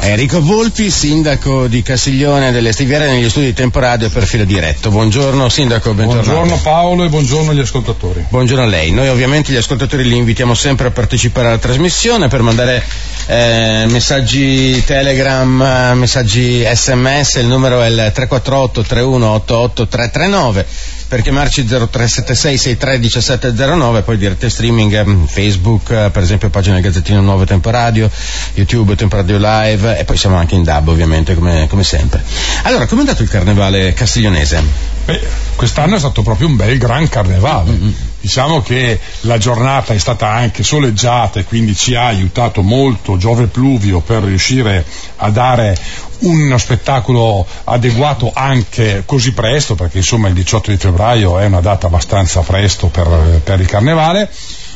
Enrico Volpi, sindaco di Castiglione delle Stiviere negli studi di Temporadio per filo diretto. Buongiorno sindaco, bentornato. Buongiorno Paolo e buongiorno agli ascoltatori. Buongiorno a lei. Noi ovviamente gli ascoltatori li invitiamo sempre a partecipare alla trasmissione per mandare eh, messaggi Telegram, messaggi SMS, il numero è il 348 3188 339 per chiamarci 0376 63 1709 poi dirette streaming mm, Facebook eh, per esempio pagina del Gazzettino Nuovo Tempo Radio YouTube Tempo Radio Live e poi siamo anche in DAB ovviamente come, come sempre allora com'è andato il carnevale castiglionese? Beh, quest'anno è stato proprio un bel gran carnevale mm-hmm. diciamo che la giornata è stata anche soleggiata e quindi ci ha aiutato molto Giove Pluvio per riuscire a dare uno spettacolo adeguato anche così presto, perché insomma il 18 di febbraio è una data abbastanza presto per, per il carnevale,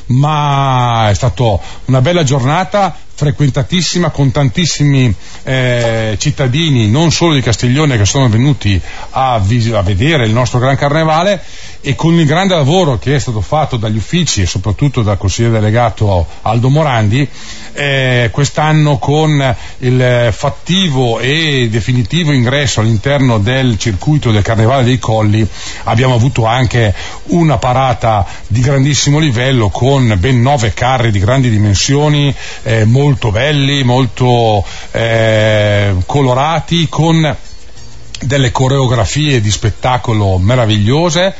ma è stata una bella giornata frequentatissima con tantissimi eh, cittadini, non solo di Castiglione, che sono venuti a, vis- a, vedere il nostro Gran Carnevale e con il grande lavoro che è stato fatto dagli uffici e soprattutto dal consigliere delegato Aldo Morandi, eh, quest'anno con il fattivo e definitivo ingresso all'interno del circuito del Carnevale dei Colli abbiamo avuto anche una parata di grandissimo livello con ben nove carri di grandi dimensioni, eh, molto belli, molto eh, colorati, con delle coreografie di spettacolo meravigliose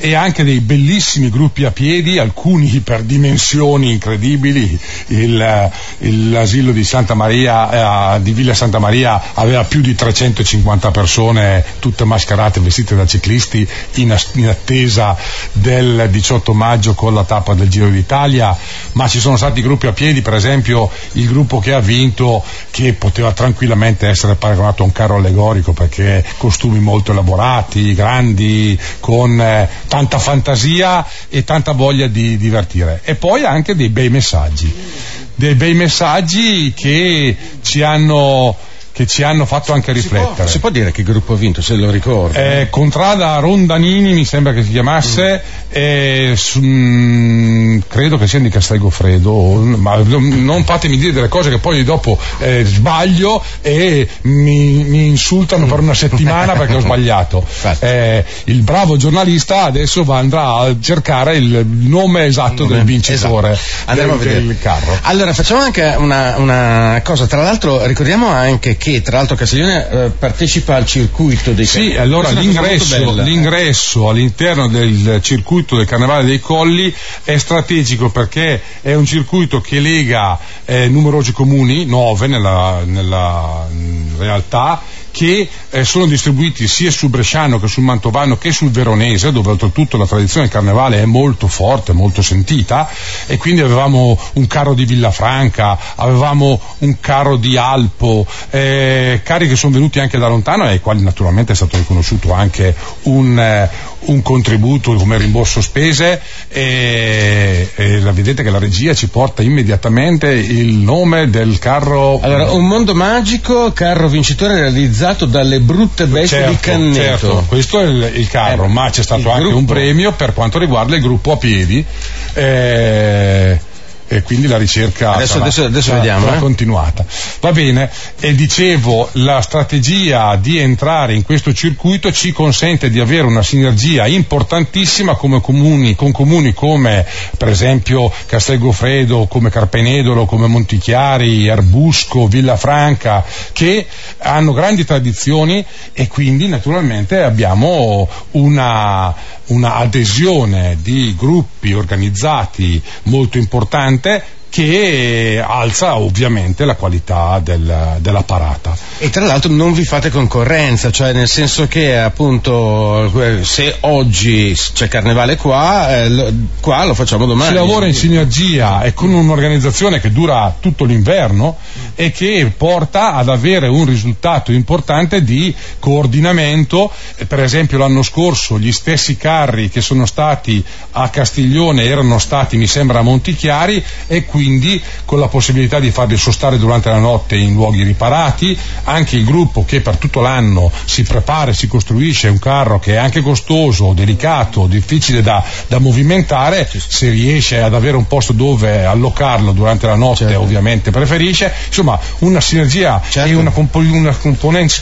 e anche dei bellissimi gruppi a piedi, alcuni per dimensioni incredibili. Il, il, l'asilo di Santa Maria, eh, di Villa Santa Maria aveva più di 350 persone, tutte mascherate, vestite da ciclisti, in, in attesa del 18 maggio con la tappa del Giro d'Italia, ma ci sono stati gruppi a piedi, per esempio il gruppo che ha vinto, che poteva tranquillamente essere paragonato a un carro allegorico perché costumi molto elaborati, grandi, con eh, tanta fantasia e tanta voglia di divertire. E poi anche dei bei messaggi, dei bei messaggi che ci hanno che ci hanno fatto anche riflettere. Si può, si può dire che gruppo ha vinto, se lo ricordo? Eh, Contrada Rondanini mi sembra che si chiamasse, mm. eh, su, mh, mm, credo che sia di Castel Goffredo, ma non fatemi dire delle cose che poi dopo eh, sbaglio e mi, mi insultano mm. per una settimana perché ho sbagliato. Eh, il bravo giornalista adesso andrà a cercare il nome esatto del vincitore esatto. Andremo del, a vedere. del carro. Allora facciamo anche una, una cosa, tra l'altro ricordiamo anche che che tra l'altro Castiglione eh, partecipa al circuito dei Sì, allora l'ingresso, l'ingresso, all'interno del circuito del Carnevale dei Colli è strategico perché è un circuito che lega eh, numerosi comuni, nove nella, nella realtà, che eh, sono distribuiti sia sul Bresciano che sul Mantovano che sul Veronese, dove oltretutto la tradizione del carnevale è molto forte, molto sentita, e quindi avevamo un carro di Villafranca, avevamo un carro di Alpo, eh, carri che sono venuti anche da lontano e ai quali naturalmente è stato riconosciuto anche un, eh, un contributo come rimborso spese e, e la, vedete che la regia ci porta immediatamente il nome del carro. Allora, un mondo magico, carro vincitore realizzato dalle brutte bestie certo, di Canneto. Certo, questo è il, il carro, eh, ma c'è stato anche gruppo. un premio per quanto riguarda il gruppo a piedi. Eh, e quindi la ricerca adesso, sarà, adesso, adesso sarà, vediamo, sarà eh? continuata. Va bene, e dicevo, la strategia di entrare in questo circuito ci consente di avere una sinergia importantissima come comuni, con comuni come per esempio Castelgofredo, come Carpenedolo, come Montichiari, Arbusco, Villafranca, che hanno grandi tradizioni e quindi naturalmente abbiamo una, una adesione di gruppi organizzati molto importante che alza ovviamente la qualità del, della parata. E tra l'altro non vi fate concorrenza, cioè nel senso che appunto se oggi c'è carnevale qua, eh, qua lo facciamo domani. Si lavora in sinergia e con un'organizzazione che dura tutto l'inverno e che porta ad avere un risultato importante di coordinamento. Per esempio l'anno scorso gli stessi carri che sono stati a Castiglione erano stati mi sembra a Montichiari e qui quindi con la possibilità di farli sostare durante la notte in luoghi riparati, anche il gruppo che per tutto l'anno si prepara e si costruisce un carro che è anche costoso, delicato, difficile da, da movimentare, se riesce ad avere un posto dove allocarlo durante la notte certo. ovviamente preferisce, insomma una sinergia certo. e una, compo- una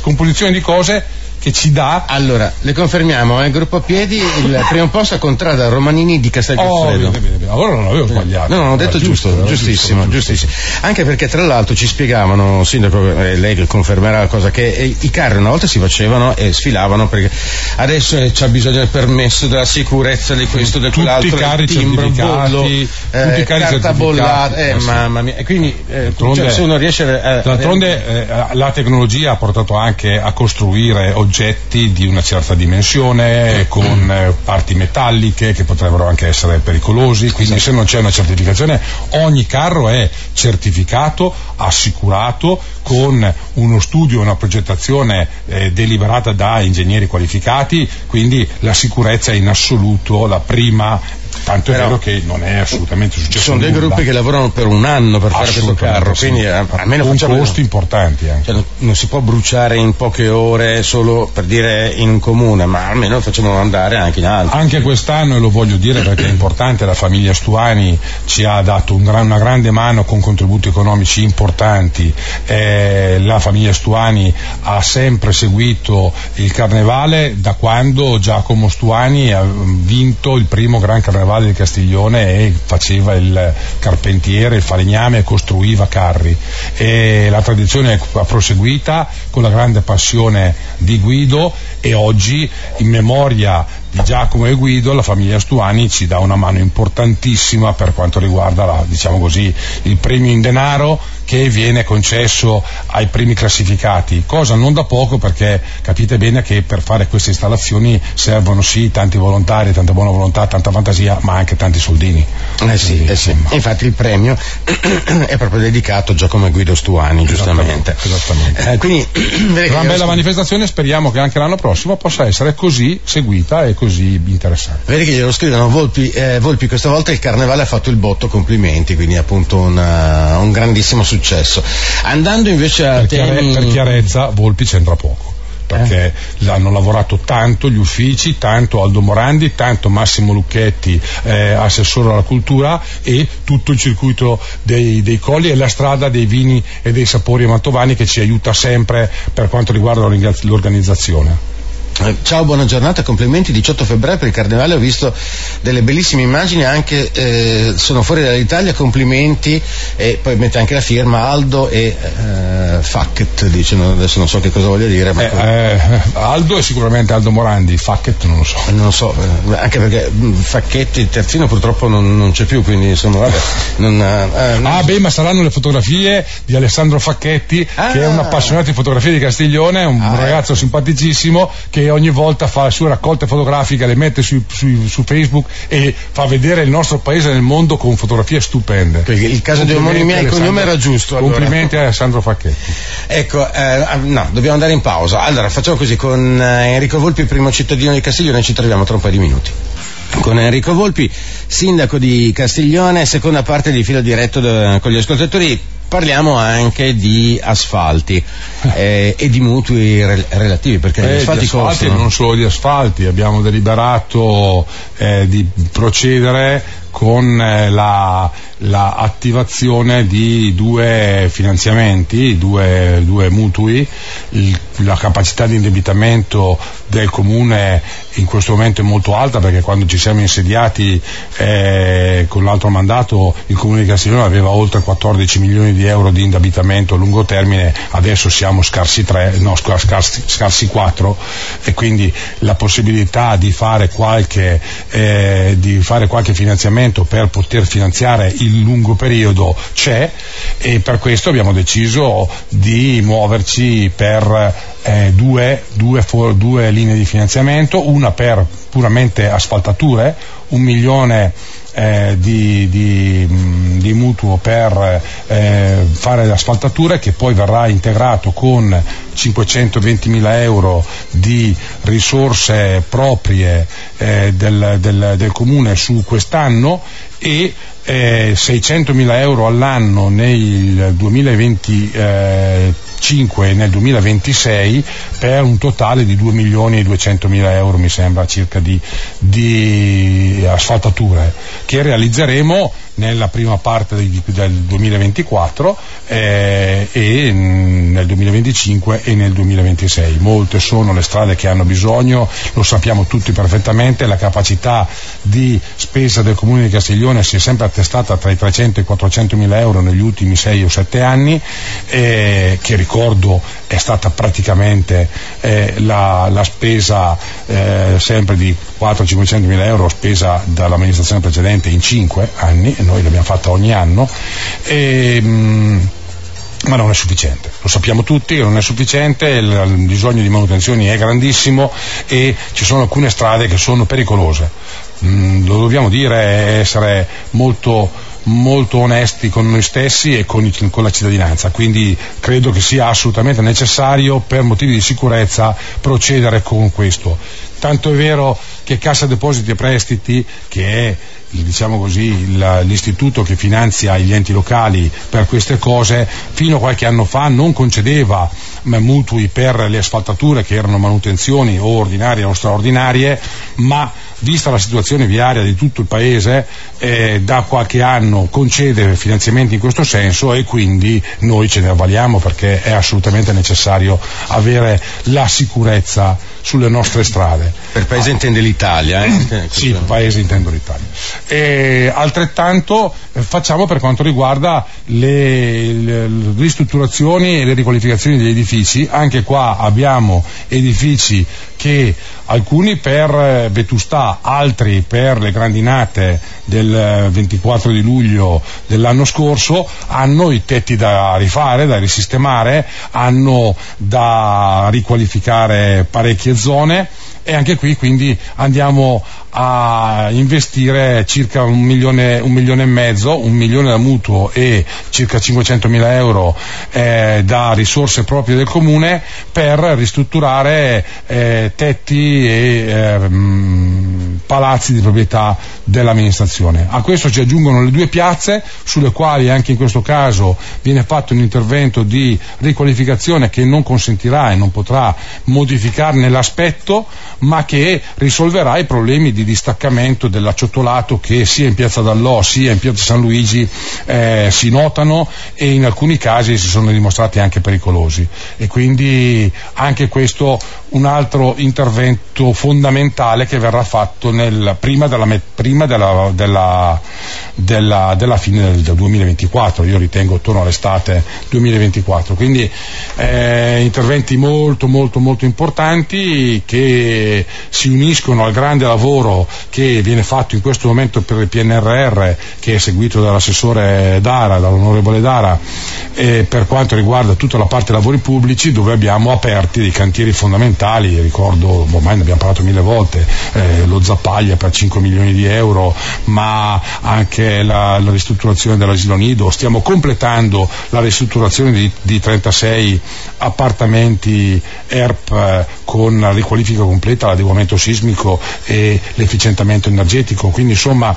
composizione di cose che ci dà. Allora, le confermiamo, eh, gruppo a piedi, il primo posto a contrada Romanini di Castelgoffredo. Oh, allora non avevo sbagliato. No, no, ho detto giusto, giusto giustissimo, giusto, giustissimo. Anche perché tra l'altro ci spiegavano, sindaco, eh, lei confermerà la cosa, che eh, i carri una volta si facevano e sfilavano perché adesso eh, c'è bisogno del permesso, della sicurezza di questo, del quell'altro. Tutti i carri timbro, bollo, tutti i carri carta bollata, eh, mamma mia. E quindi eh, cioè, se uno riesce a... D'altronde la tecnologia ha portato anche a costruire oggetti di una certa dimensione con eh, parti metalliche che potrebbero anche essere pericolosi, quindi se non c'è una certificazione ogni carro è certificato, assicurato con uno studio e una progettazione eh, deliberata da ingegneri qualificati, quindi la sicurezza è in assoluto la prima Tanto è vero che non è assolutamente successo. Ci sono dei gruppi che lavorano per un anno per fare questo carro, sì. quindi a, almeno con facciamo costi importanti. Cioè, non, non, si può bruciare in poche ore solo per dire in un comune, ma almeno facciamo andare anche in altri. Anche quest'anno, e lo voglio dire perché è importante, la famiglia Stuani ci ha dato un una grande mano con contributi economici importanti. Eh, la famiglia Stuani ha sempre seguito il carnevale da quando Giacomo Stuani ha vinto il primo gran carnevale carnevale di Castiglione e faceva il carpentiere, il falegname e costruiva carri. E la tradizione è proseguita con la grande passione di Guido e oggi in memoria di Giacomo e Guido la famiglia Stuani ci dà una mano importantissima per quanto riguarda la, diciamo così, il premio in denaro che viene concesso ai primi classificati, cosa non da poco perché capite bene che per fare queste installazioni servono sì tanti volontari, tanta buona volontà, tanta fantasia, ma anche tanti soldini. Eh sì, eh sì. Infatti il premio è proprio dedicato a Giacomo e Guido Stuani, giustamente. Esattamente. esattamente. Eh, quindi, una bella manifestazione, speriamo che anche l'anno prossimo possa essere così seguita e così interessante. Vedi che glielo scrivono Volpi, eh, Volpi, questa volta il carnevale ha fatto il botto, complimenti, quindi appunto una, un grandissimo successo. Andando invece a per, temi... per chiarezza, Volpi c'entra poco perché eh. hanno lavorato tanto gli uffici, tanto Aldo Morandi, tanto Massimo Lucchetti, eh, assessore alla cultura e tutto il circuito dei, dei, colli e la strada dei vini e dei sapori mantovani che ci aiuta sempre per quanto riguarda l'organizzazione. Eh, ciao, buona giornata, complimenti. 18 febbraio per il Carnevale ho visto delle bellissime immagini, anche eh, sono fuori dall'Italia, complimenti e poi mette anche la firma Aldo e eh, Facket, dice, adesso non so che cosa voglia dire. Eh, eh, Aldo è sicuramente Aldo Morandi, Facket non lo so. Non lo so, eh, anche perché mm, Facchetti, il terzino purtroppo non, non c'è più, quindi insomma vabbè. Non, non ah beh, ma saranno le fotografie di Alessandro Facchetti, ah. che è un appassionato di fotografie di Castiglione, un ah, ragazzo simpaticissimo che ogni volta fa le sue raccolte fotografiche, le mette su, su, su, Facebook e fa vedere il nostro paese nel mondo con fotografie stupende. Il caso di omonimia il cognome era giusto. Allora. Complimenti a Alessandro Facchetti. Ecco, eh, no, dobbiamo andare in pausa. Allora, facciamo così, con eh, Enrico Volpi, primo cittadino di Castiglione, ci troviamo tra un paio di minuti con Enrico Volpi, sindaco di Castiglione, seconda parte di filo diretto de, con gli ascoltatori parliamo anche di asfalti eh, e di mutui re- relativi perché eh, gli asfalti, asfalti costano. non solo di asfalti abbiamo deliberato eh, di procedere con eh, la, la, attivazione di due finanziamenti, due, due mutui, il, la capacità di indebitamento del comune in questo momento è molto alta perché quando ci siamo insediati eh, con l'altro mandato il comune di Castiglione aveva oltre 14 milioni di euro di indebitamento a lungo termine, adesso siamo scarsi 3, no scarsi, scarsi 4 e quindi la possibilità di fare qualche, eh, di fare qualche finanziamento per poter finanziare il lungo periodo c'è e per questo abbiamo deciso di muoverci per eh, due, due, due linee di finanziamento, una per puramente asfaltature, un milione eh, di, di, mh, di, mutuo per eh, fare l'asfaltatura che poi verrà integrato con 520 mila euro di risorse proprie eh, del, del, del comune su quest'anno e eh, 600 mila euro all'anno nel 2025 e nel 2026 per un totale di 2 milioni e 200 mila euro mi sembra circa di, di asfaltature che realizzeremo nella prima parte del 2024 eh, e nel 2025 e nel 2026. Molte sono le strade che hanno bisogno, lo sappiamo tutti perfettamente, la capacità di spesa del Comune di Castiglione si è sempre attestata tra i 300 e i 400 mila euro negli ultimi 6 o 7 anni, eh, che ricordo è stata praticamente eh, la, la, spesa eh, sempre di 400-500 mila euro spesa dall'amministrazione precedente in 5 anni noi l'abbiamo fatta ogni anno, e, mh, ma non è sufficiente. Lo sappiamo tutti non è sufficiente, il, il bisogno di manutenzioni è grandissimo e ci sono alcune strade che sono pericolose. Mm, lo dobbiamo dire, essere molto, molto onesti con noi stessi e con, con, la cittadinanza, quindi credo che sia assolutamente necessario per motivi di sicurezza procedere con questo. Tanto è vero che Cassa Depositi e Prestiti, che è diciamo così, l'istituto che finanzia gli enti locali per queste cose, fino a qualche anno fa non concedeva mutui per le asfaltature che erano manutenzioni o ordinarie o straordinarie, ma vista la situazione viaria di tutto il paese, eh, da qualche anno concede finanziamenti in questo senso e quindi noi ce ne avvaliamo perché è assolutamente necessario avere la sicurezza sulle nostre strade. Per paese ah. intende l'Italia? Eh? sì, per paese intendo l'Italia. E altrettanto eh, facciamo per quanto riguarda le, le, le ristrutturazioni e le riqualificazioni degli edifici, anche qua abbiamo edifici che alcuni per eh, vetustà, altri per le grandinate del 24 eh, di luglio dell'anno scorso, hanno i tetti da rifare, da risistemare, hanno da riqualificare parecchie zone e anche qui quindi andiamo a investire circa un milione, un milione e mezzo, un milione da mutuo e circa 500 mila euro eh, da risorse proprie del comune per ristrutturare eh, tetti e eh, palazzi di proprietà dell'amministrazione. A questo ci aggiungono le due piazze sulle quali anche in questo caso viene fatto un intervento di riqualificazione che non consentirà e non potrà modificarne l'aspetto ma che risolverà i problemi di distaccamento dell'acciottolato che sia in piazza Dallò sia in piazza San Luigi eh, si notano e in alcuni casi si sono dimostrati anche pericolosi e quindi anche questo un altro intervento fondamentale che verrà fatto nel, prima, della, prima della, della, della, fine del, del, 2024, io ritengo attorno all'estate 2024. Quindi eh, interventi molto molto molto importanti che si uniscono al grande lavoro che viene fatto in questo momento per il PNRR che è seguito dall'assessore Dara, dall'onorevole Dara, eh, per quanto riguarda tutta la parte lavori pubblici dove abbiamo aperti dei cantieri fondamentali ricordo, ormai ne abbiamo parlato mille volte, eh, lo Zappaglia per 5 milioni di euro, ma anche la, la ristrutturazione dell'asilo nido, stiamo completando la ristrutturazione di, di 36 appartamenti ERP eh, con la riqualifica completa, l'adeguamento sismico e l'efficientamento energetico, quindi insomma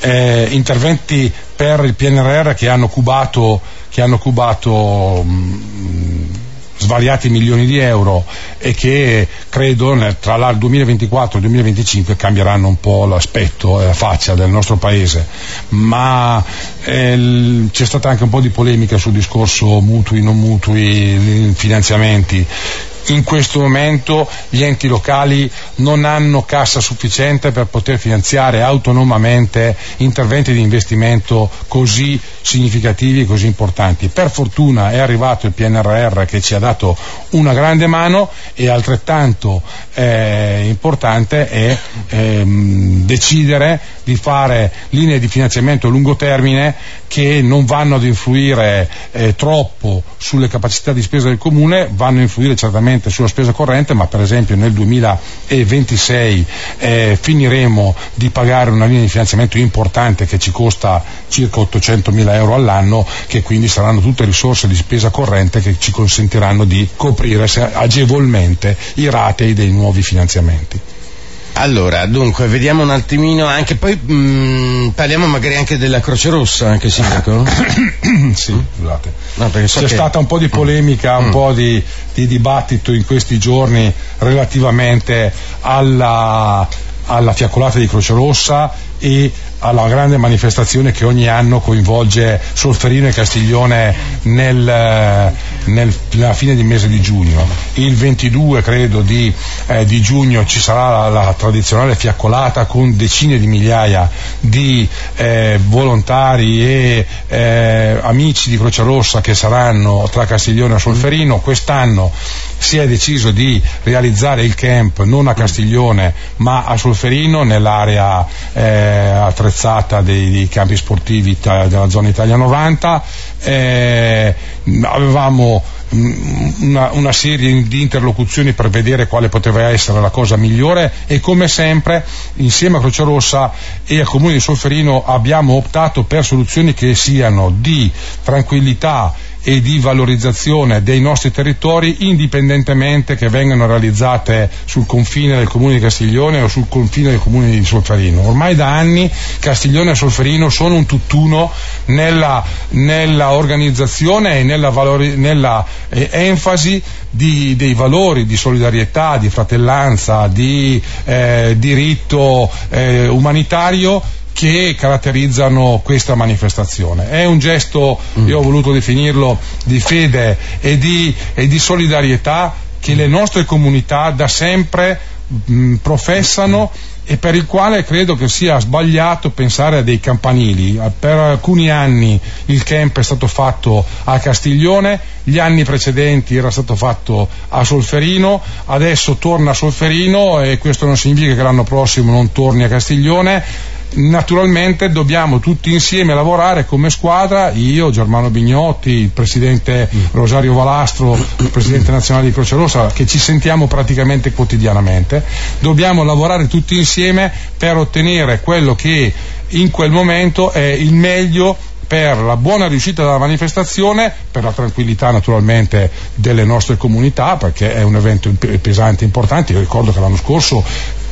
eh, interventi per il PNRR che hanno cubato, che hanno cubato mh, svariati milioni di euro e che credo nel, tra il 2024 e il 2025 cambieranno un po' l'aspetto e la faccia del nostro paese, ma eh, c'è stata anche un po' di polemica sul discorso mutui, non mutui, finanziamenti in questo momento gli enti locali non hanno cassa sufficiente per poter finanziare autonomamente interventi di investimento così significativi e così importanti. Per fortuna è arrivato il PNRR che ci ha dato una grande mano e altrettanto eh, importante è ehm, decidere di fare linee di finanziamento a lungo termine che non vanno ad influire eh, troppo sulle capacità di spesa del comune, vanno a influire certamente sicuramente sulla spesa corrente, ma per esempio nel 2026 eh, finiremo di pagare una linea di finanziamento importante che ci costa circa 800 mila euro all'anno, che quindi saranno tutte risorse di spesa corrente che ci consentiranno di coprire agevolmente i ratei dei nuovi finanziamenti. Allora, dunque, vediamo un attimino anche poi mh, mm, parliamo magari anche della Croce Rossa, anche sindaco. sì, scusate. No, so C'è che... stata un po' di polemica, un mm. po' di, di, dibattito in questi giorni relativamente alla, alla fiaccolata di Croce Rossa e alla grande manifestazione che ogni anno coinvolge Solferino e Castiglione nel, eh, nel, nella fine del mese di giugno. Il 22 credo di, eh, di giugno ci sarà la, la, tradizionale fiaccolata con decine di migliaia di eh, volontari e eh, amici di Croce Rossa che saranno tra Castiglione e Solferino. Quest'anno si è deciso di realizzare il camp non a Castiglione ma a Solferino nell'area eh, attrezzata dei, dei, campi sportivi della zona Italia 90. Eh, avevamo una, una, serie di interlocuzioni per vedere quale poteva essere la cosa migliore e come sempre insieme a Croce Rossa e al Comune di Solferino abbiamo optato per soluzioni che siano di tranquillità e di valorizzazione dei nostri territori indipendentemente che vengano realizzate sul confine del comune di Castiglione o sul confine del comune di Solferino. Ormai da anni Castiglione e Solferino sono un tutt'uno nella, nella organizzazione e nella, valori, nella eh, enfasi di, dei valori di solidarietà, di fratellanza, di eh, diritto eh, umanitario che caratterizzano questa manifestazione. È un gesto, mm. io ho voluto definirlo, di fede e di, e di solidarietà che le nostre comunità da sempre mh, mm, professano e per il quale credo che sia sbagliato pensare a dei campanili. Per alcuni anni il camp è stato fatto a Castiglione, gli anni precedenti era stato fatto a Solferino, adesso torna a Solferino e questo non significa che l'anno prossimo non torni a Castiglione naturalmente dobbiamo tutti insieme lavorare come squadra, io, Germano Bignotti, il presidente Rosario Valastro, il presidente nazionale di Croce Rossa, che ci sentiamo praticamente quotidianamente, dobbiamo lavorare tutti insieme per ottenere quello che in quel momento è il meglio per la buona riuscita della manifestazione, per la tranquillità naturalmente delle nostre comunità, perché è un evento pesante e importante. Io ricordo che l'anno scorso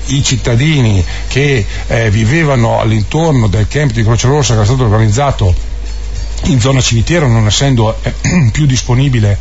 i cittadini che eh, vivevano all'intorno del camp di Croce Rossa che era stato organizzato in zona cimitero non essendo eh, più disponibile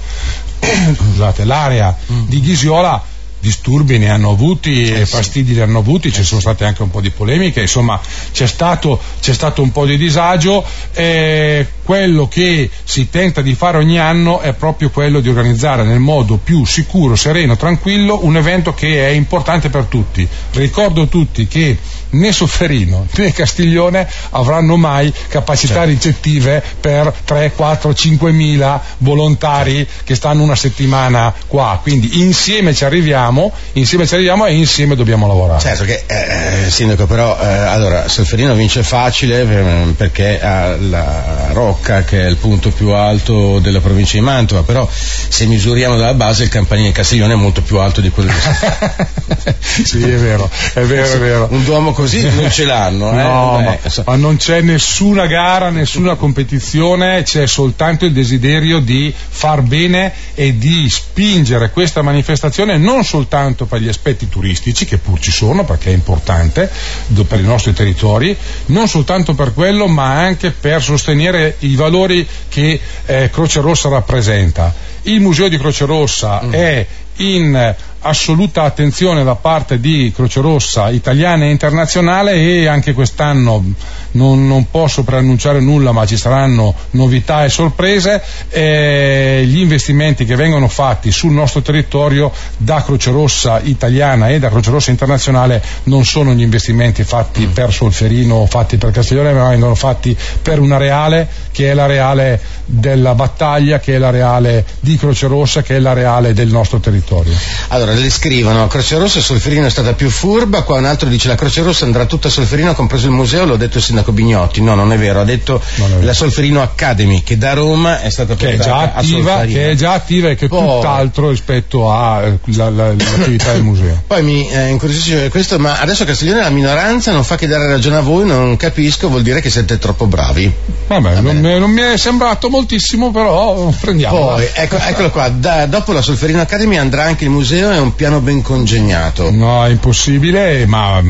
scusate, l'area mm. di Ghisiola disturbi ne hanno avuti eh fastidi ne hanno avuti, ci sono state anche un po' di polemiche, insomma c'è stato, c'è stato un po' di disagio e quello che si tenta di fare ogni anno è proprio quello di organizzare nel modo più sicuro, sereno, tranquillo un evento che è importante per tutti. Ricordo tutti che né Sofferino né Castiglione avranno mai capacità certo. ricettive per 3, 4, 5 mila volontari che stanno una settimana qua, quindi insieme ci arriviamo insieme ci arriviamo e insieme dobbiamo lavorare. Certo che, eh, Sindaco, però, eh, allora, Solferino vince facile eh, perché ha la Rocca che è il punto più alto della provincia di Mantova, però se misuriamo dalla base il campanile di Castiglione è molto più alto di quello di Sì, è vero, è vero, è vero. Un duomo così non ce l'hanno. Eh? No, Beh, ma, ma non c'è nessuna gara, nessuna competizione, c'è soltanto il desiderio di far bene e di spingere questa manifestazione non soltanto per gli aspetti turistici, che pur ci sono perché è importante per i nostri territori, non soltanto per quello, ma anche per sostenere i valori che eh, Croce Rossa rappresenta. Il Museo di Croce Rossa mm. è in assoluta attenzione da parte di Croce Rossa italiana e internazionale e anche quest'anno non, non posso preannunciare nulla ma ci saranno novità e sorprese. E gli investimenti che vengono fatti sul nostro territorio da Croce Rossa italiana e da Croce Rossa internazionale non sono gli investimenti fatti per Solferino o fatti per Castiglione ma vengono fatti per una reale che è la reale della battaglia che è la reale di Croce Rossa che è la reale del nostro territorio. Allora Allora, le scrivono, Croce Rossa Solferino è stata più furba, qua un altro dice la Croce Rossa andrà tutta a Solferino, compreso il museo, l'ho detto il sindaco Bignotti. No, non è vero, ha detto la Solferino Academy, che da Roma è stata che è già attiva, Che è già attiva e che è tutt'altro rispetto all'attività del museo. Poi mi eh, incuriosisce questo, ma adesso Castiglione è la minoranza, non fa che dare ragione a voi, non capisco, vuol dire che siete troppo bravi. Vabbè, Vabbè. Non, non, mi è sembrato moltissimo, però prendiamo. Poi, ecco, eccolo qua, da, dopo la Solferino Academy andrà anche il museo, è un piano ben congegnato. No, è impossibile, ma,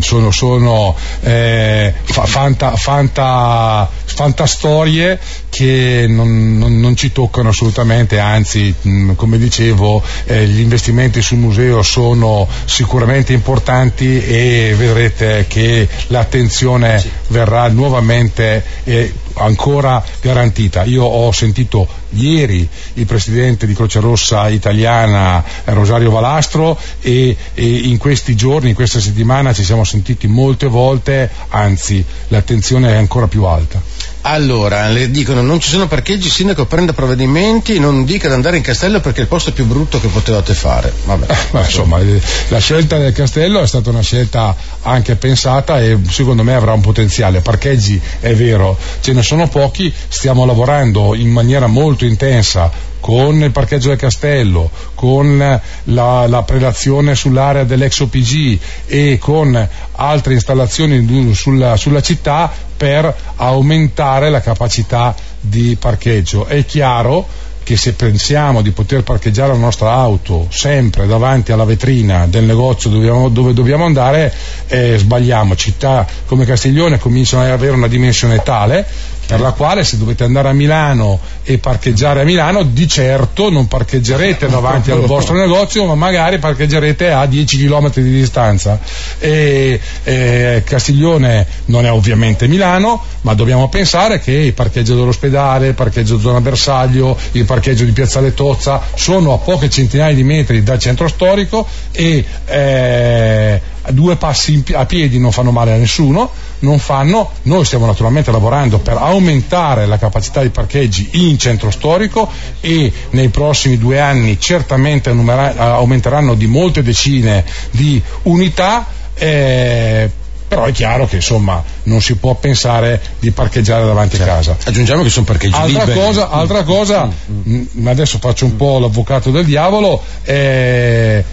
sono, sono eh, fanta, fanta, fantastorie che non, non, non, ci toccano assolutamente, anzi, come dicevo, eh, gli investimenti sul museo sono sicuramente importanti e vedrete che l'attenzione sì. verrà nuovamente eh, ancora garantita. Io ho sentito ieri il presidente di Croce Rossa italiana eh, Rosario Valastro e, e, in questi giorni, in questa settimana ci siamo sentiti molte volte, anzi l'attenzione è ancora più alta. Allora, le dicono non ci sono parcheggi, il sindaco prenda provvedimenti, non dica di andare in castello perché è il posto più brutto che potevate fare. Vabbè, eh, beh, insomma, eh, la scelta del castello è stata una scelta anche pensata e secondo me avrà un potenziale. Parcheggi è vero, ce ne sono pochi, stiamo lavorando in maniera molto intensa con il parcheggio del castello, con la, la prelazione sull'area dell'ex OPG e con altre installazioni sulla, sulla città per aumentare la capacità di parcheggio. È chiaro che se pensiamo di poter parcheggiare la nostra auto sempre davanti alla vetrina del negozio dobbiamo, dove dobbiamo andare, eh, sbagliamo. Città come Castiglione cominciano ad avere una dimensione tale per la quale se dovete andare a Milano e parcheggiare a Milano, di certo non parcheggerete davanti al vostro negozio, ma magari parcheggerete a 10 km di distanza. E, e Castiglione non è ovviamente Milano, ma dobbiamo pensare che il parcheggio dell'ospedale, il parcheggio zona Bersaglio, il parcheggio di Piazzale Tozza sono a poche centinaia di metri dal centro storico e eh, due passi a piedi non fanno male a nessuno, non fanno, noi stiamo naturalmente lavorando per aumentare la capacità di parcheggi in centro storico e nei prossimi due anni certamente aumenteranno di molte decine di unità. Eh, però è chiaro che insomma non si può pensare di parcheggiare davanti a casa. Aggiungiamo che sono parcheggi altra liberi. Cosa, altra cosa, mm, mm. adesso faccio un po' l'avvocato del diavolo, eh,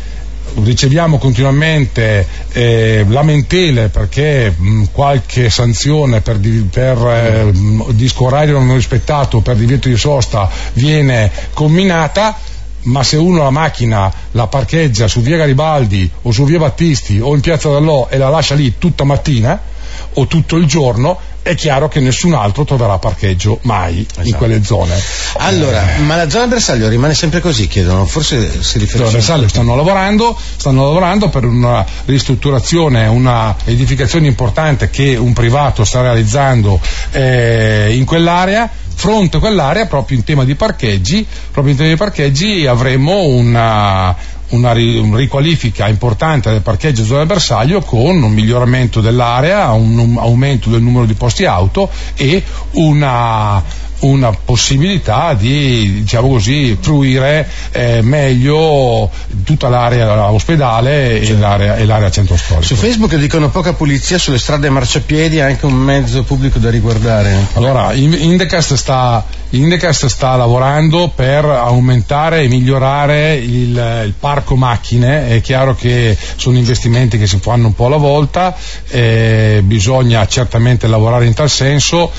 riceviamo continuamente eh, lamentele perché mh, qualche sanzione per, per eh, disco orario non rispettato per divieto di sosta viene comminata ma se uno la macchina la parcheggia su via Garibaldi o su via Battisti o in piazza Dallò e la lascia lì tutta mattina o tutto il giorno è chiaro che nessun altro troverà parcheggio mai esatto. in quelle zone. Allora, eh. ma la zona bersaglio rimane sempre così, chiedono, forse si riferisce. La bersaglio stanno lavorando, stanno lavorando per una ristrutturazione, una edificazione importante che un privato sta realizzando eh, in quell'area fronte quell'area proprio in tema di parcheggi, proprio in tema di parcheggi avremo una, una riqualifica importante del parcheggio zona bersaglio con un miglioramento dell'area, un aumento del numero di posti auto e una una possibilità di diciamo così, fruire eh, meglio tutta l'area ospedale e, l'area, e, l'area, centro storico. Su Facebook dicono poca pulizia sulle strade a marciapiedi, anche un mezzo pubblico da riguardare. Allora, Indecast sta, Indecast sta lavorando per aumentare e migliorare il, il, parco macchine, è chiaro che sono investimenti che si fanno un po' alla volta, eh, bisogna certamente lavorare in tal senso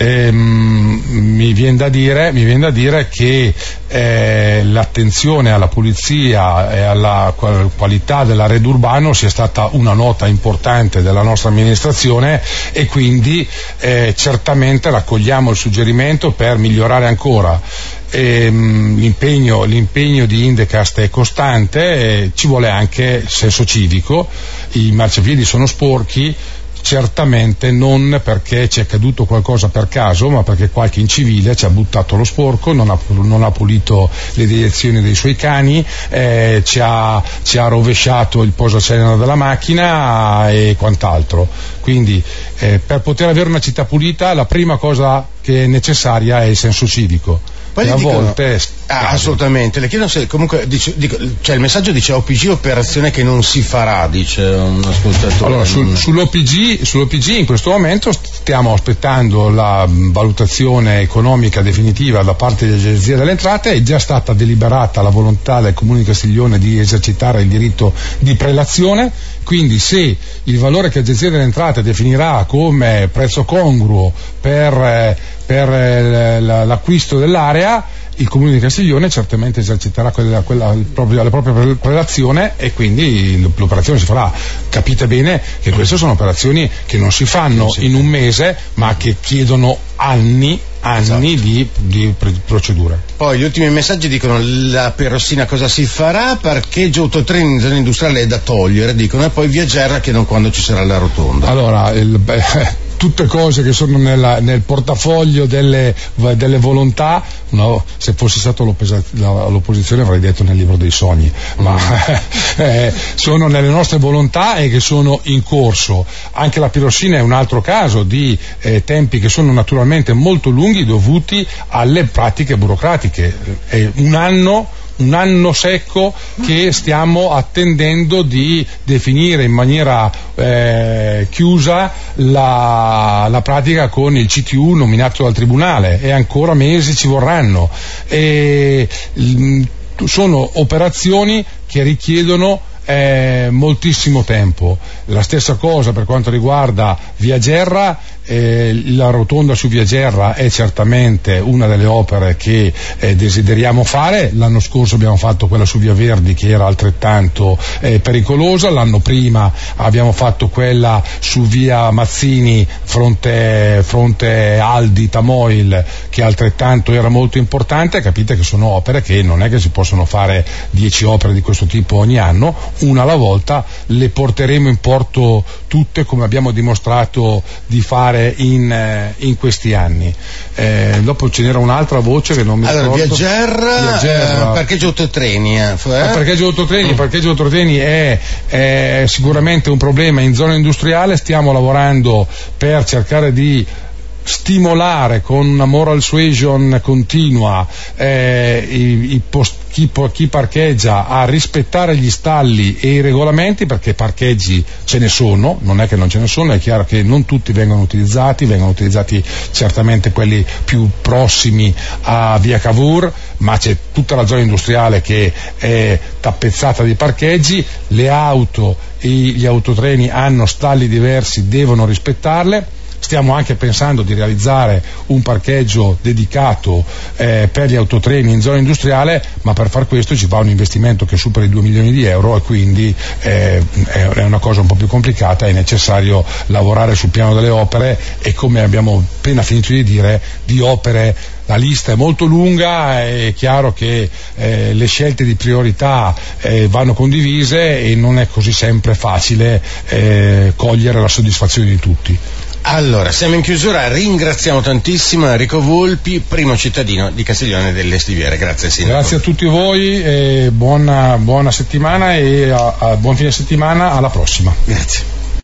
ehm, mi viene da dire, viene da dire che eh, l'attenzione alla pulizia e alla qualità dell'arredo urbano sia stata una nota importante della nostra amministrazione e quindi eh, certamente raccogliamo il suggerimento per migliorare ancora. Ehm, l'impegno, l'impegno, di Indecast è costante, ci vuole anche senso civico, i marciapiedi sono sporchi, certamente non perché ci è caduto qualcosa per caso, ma perché qualche incivile ci ha buttato lo sporco, non ha, non ha pulito le direzioni dei suoi cani, eh, ci, ha, ci, ha, rovesciato il posacenere della macchina e quant'altro. Quindi eh, per poter avere una città pulita la prima cosa che è necessaria è il senso civico. Poi e a dicono... volte Ah, assolutamente, le chiedo se comunque dice, dico, cioè il messaggio dice OPG operazione che non si farà, dice un ascoltatore. Allora, sul, sull'OPG, sull'OPG in questo momento stiamo aspettando la valutazione economica definitiva da parte dell'Agenzia delle Entrate, è già stata deliberata la volontà del Comune di Castiglione di esercitare il diritto di prelazione, quindi se il valore che l'Agenzia delle Entrate definirà come prezzo congruo per, eh, per eh, l'acquisto dell'area, il Comune di Castiglione certamente eserciterà quella, quella, proprio, la propria prelazione e quindi l'operazione si farà. Capite bene che queste sono operazioni che non si fanno in un mese ma che chiedono anni anni esatto. di, di, procedure. Poi gli ultimi messaggi dicono la Perossina cosa si farà, parcheggio autotreni in zona industriale è da togliere, dicono, e poi Viaggerra chiedono quando ci sarà la rotonda. Allora, il, beh, tutte cose che sono nella, nel portafoglio delle, delle volontà, no, se fossi stato l'opposizione avrei detto nel libro dei sogni, ma eh, sono nelle nostre volontà e che sono in corso. Anche la pirossina è un altro caso di eh, tempi che sono naturalmente molto lunghi dovuti alle pratiche burocratiche. È un anno un anno secco che stiamo attendendo di definire in maniera eh, chiusa la, la, pratica con il CTU nominato dal Tribunale e ancora mesi ci vorranno. E, mh, sono operazioni che richiedono eh, moltissimo tempo. La stessa cosa per quanto riguarda Via Gerra eh, la rotonda su Via Gerra è certamente una delle opere che eh, desideriamo fare. L'anno scorso abbiamo fatto quella su Via Verdi che era altrettanto eh, pericolosa, l'anno prima abbiamo fatto quella su Via Mazzini fronte, fronte Aldi Tamoil che altrettanto era molto importante. Capite che sono opere che non è che si possono fare dieci opere di questo tipo ogni anno, una alla volta le porteremo in porto tutte come abbiamo dimostrato di fare fare in, eh, in questi anni. Eh, dopo ce n'era un'altra voce che non mi allora, ricordo. Viaggerra, Viaggerra. Eh, parcheggio autotreni. Eh, eh? Parcheggio autotreni, parcheggio autotreni è, è sicuramente un problema in zona industriale, stiamo lavorando per cercare di stimolare con una moral suasion continua eh, i, i post, chi, chi, parcheggia a rispettare gli stalli e i regolamenti perché parcheggi ce ne sono, non è che non ce ne sono, è chiaro che non tutti vengono utilizzati, vengono utilizzati certamente quelli più prossimi a via Cavour, ma c'è tutta la zona industriale che è tappezzata di parcheggi, le auto e gli autotreni hanno stalli diversi, devono rispettarle Stiamo anche pensando di realizzare un parcheggio dedicato eh, per gli autotreni in zona industriale, ma per far questo ci va un investimento che supera i 2 milioni di euro e quindi eh, è una cosa un po' più complicata, è necessario lavorare sul piano delle opere e come abbiamo appena finito di dire, di opere la lista è molto lunga, è chiaro che eh, le scelte di priorità eh, vanno condivise e non è così sempre facile eh, cogliere la soddisfazione di tutti. Allora, siamo in chiusura, ringraziamo tantissimo Enrico Volpi, primo cittadino di Castiglione delle Stiviere. Grazie Sindaco. Grazie a tutti voi, buona, buona, settimana e a, a, buon fine settimana, alla prossima. Grazie.